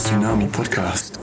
Tsunami Podcast.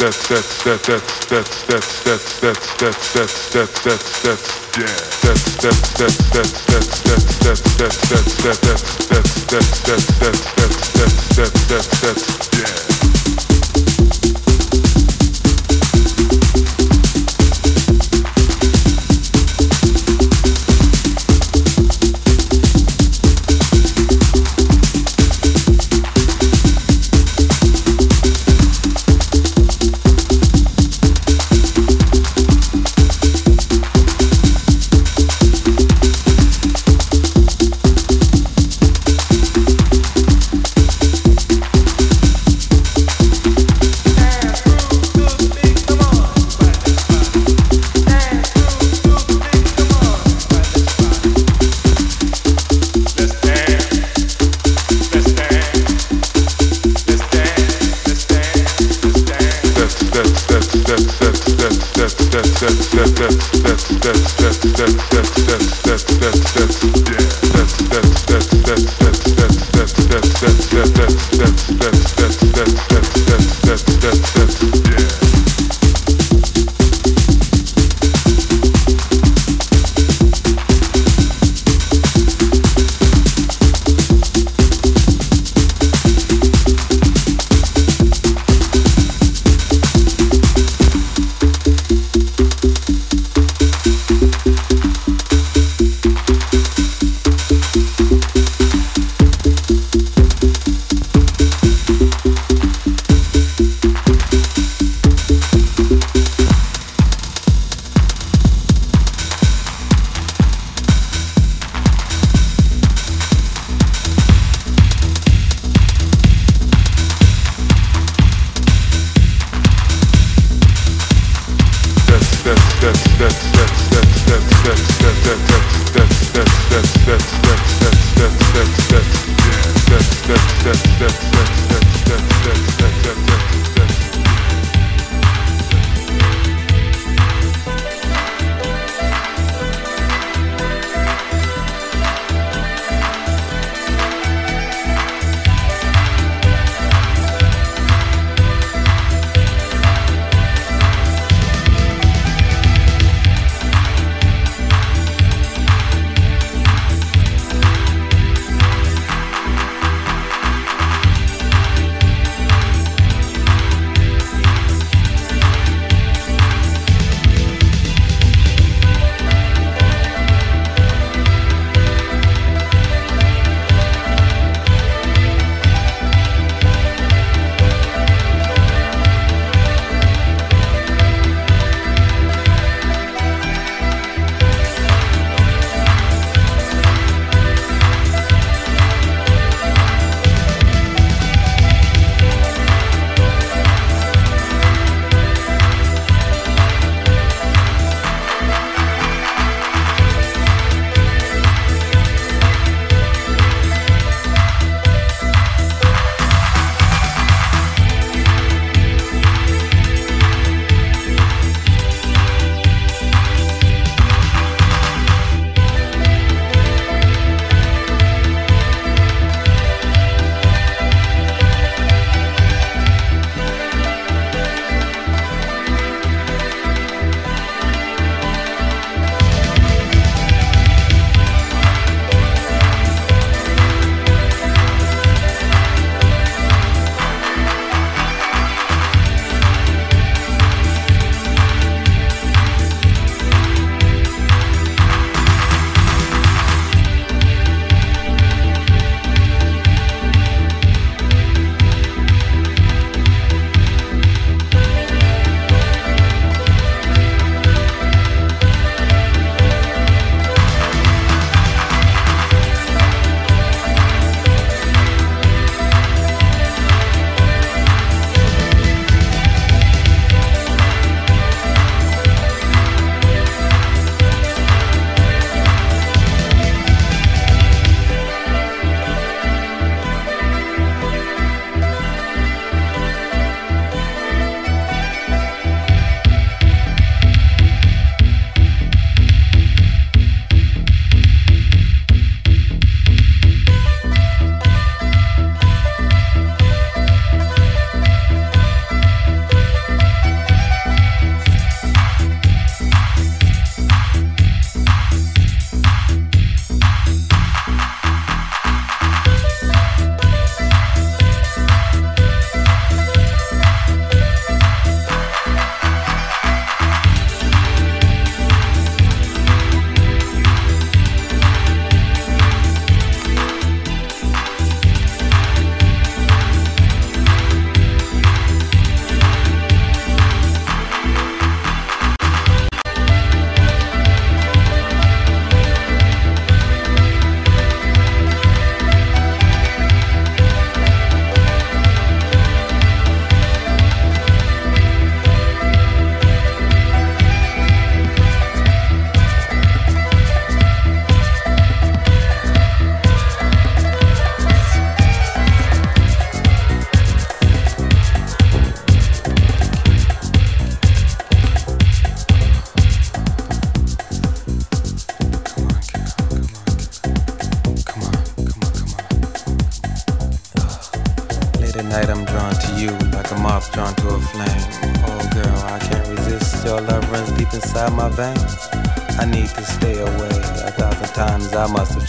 that's that's that's that's that's that's that's that's that's that's that's that's that's yeah that's that's that's that's that's Thank you.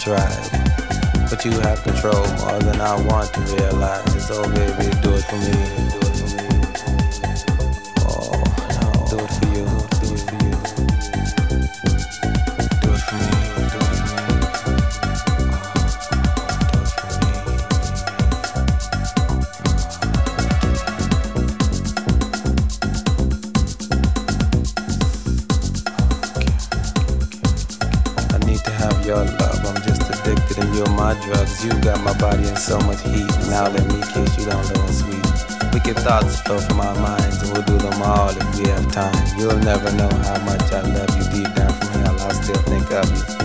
Tried. But you have control more than I want to realize. Oh baby, do it for me. Heat. Now let me kiss you down low and sweet. Wicked thoughts flow from our minds, and we'll do them all if we have time. You'll never know how much I love you deep down from hell. I still think of you.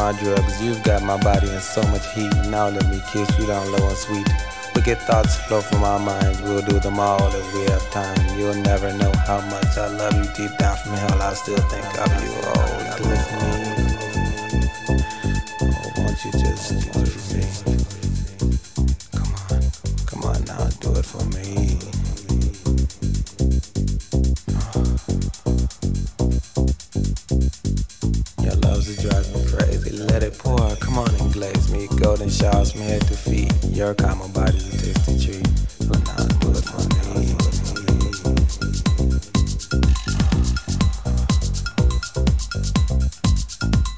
My drugs. You've got my body in so much heat. Now let me kiss you down low and sweet. Wicked thoughts flow from our minds. We'll do them all if we have time. You'll never know how much I love you deep down from hell. I still think of you. Oh, do it for me. Love's a driving me crazy. Let it pour, come on and glaze me. Golden showers from head to feet. Your calm body's a tasty treat. It me.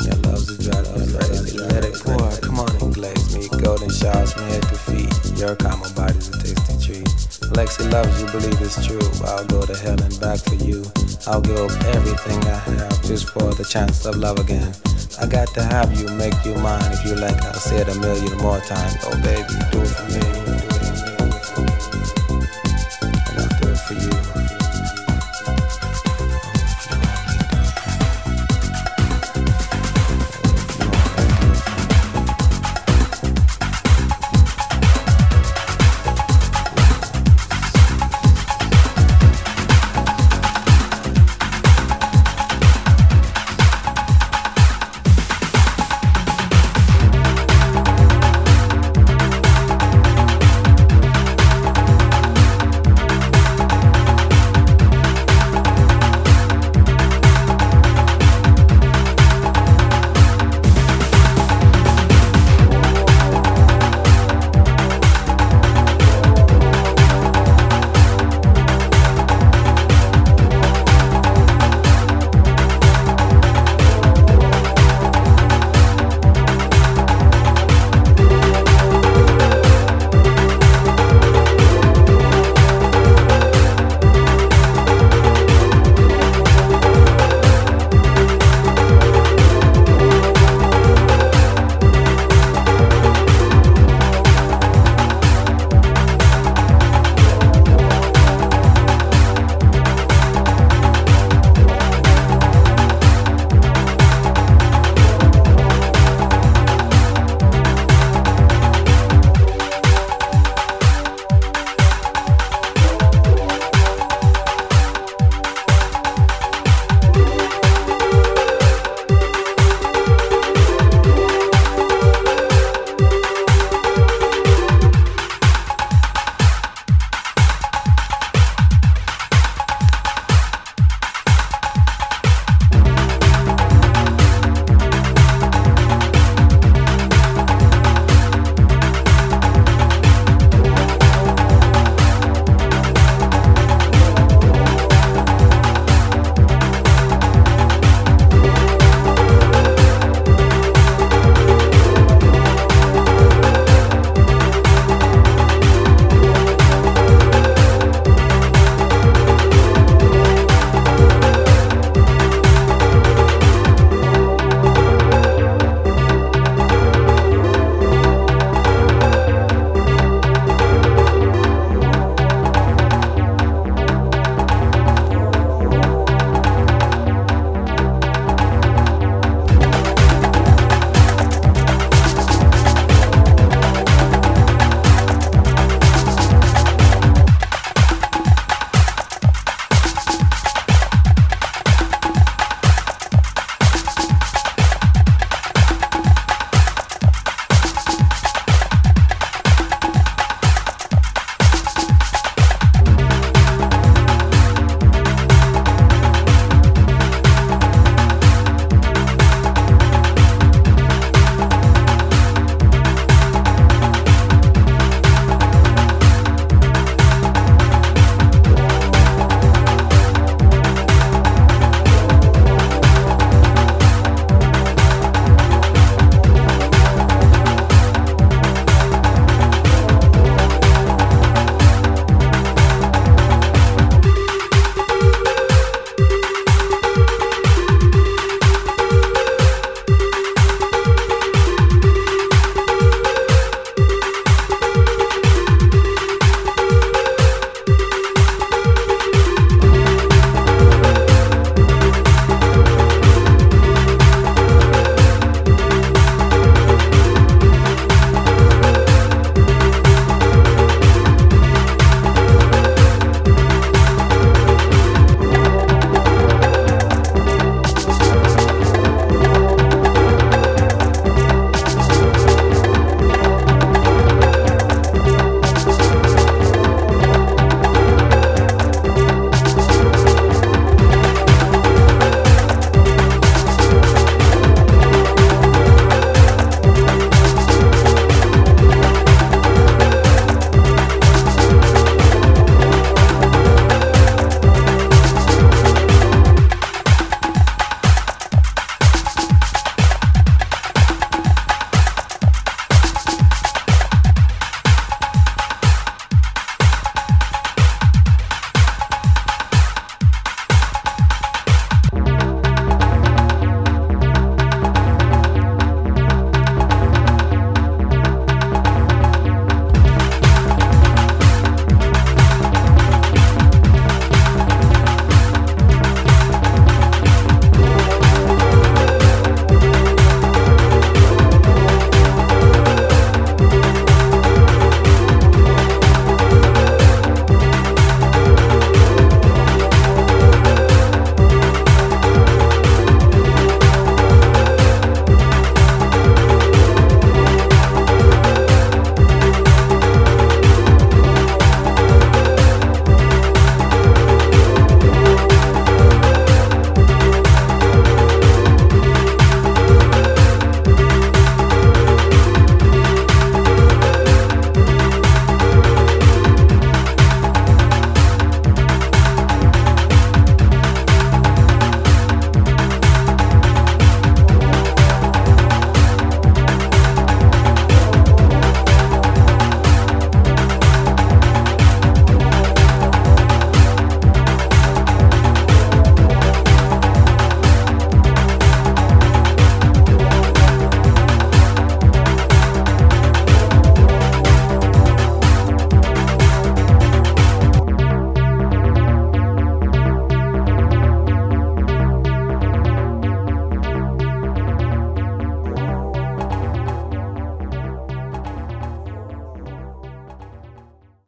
Your love's a driving me crazy. Let it pour, come on and glaze me. Golden showers feet. Your body's a tasty treat. Lexi loves you, believe it's true. I'll go to hell and back for you. I'll give up everything I have just for the chance of love again. I got to have you, make you mine. If you like, I'll say it a million more times. Oh, baby, do it for me.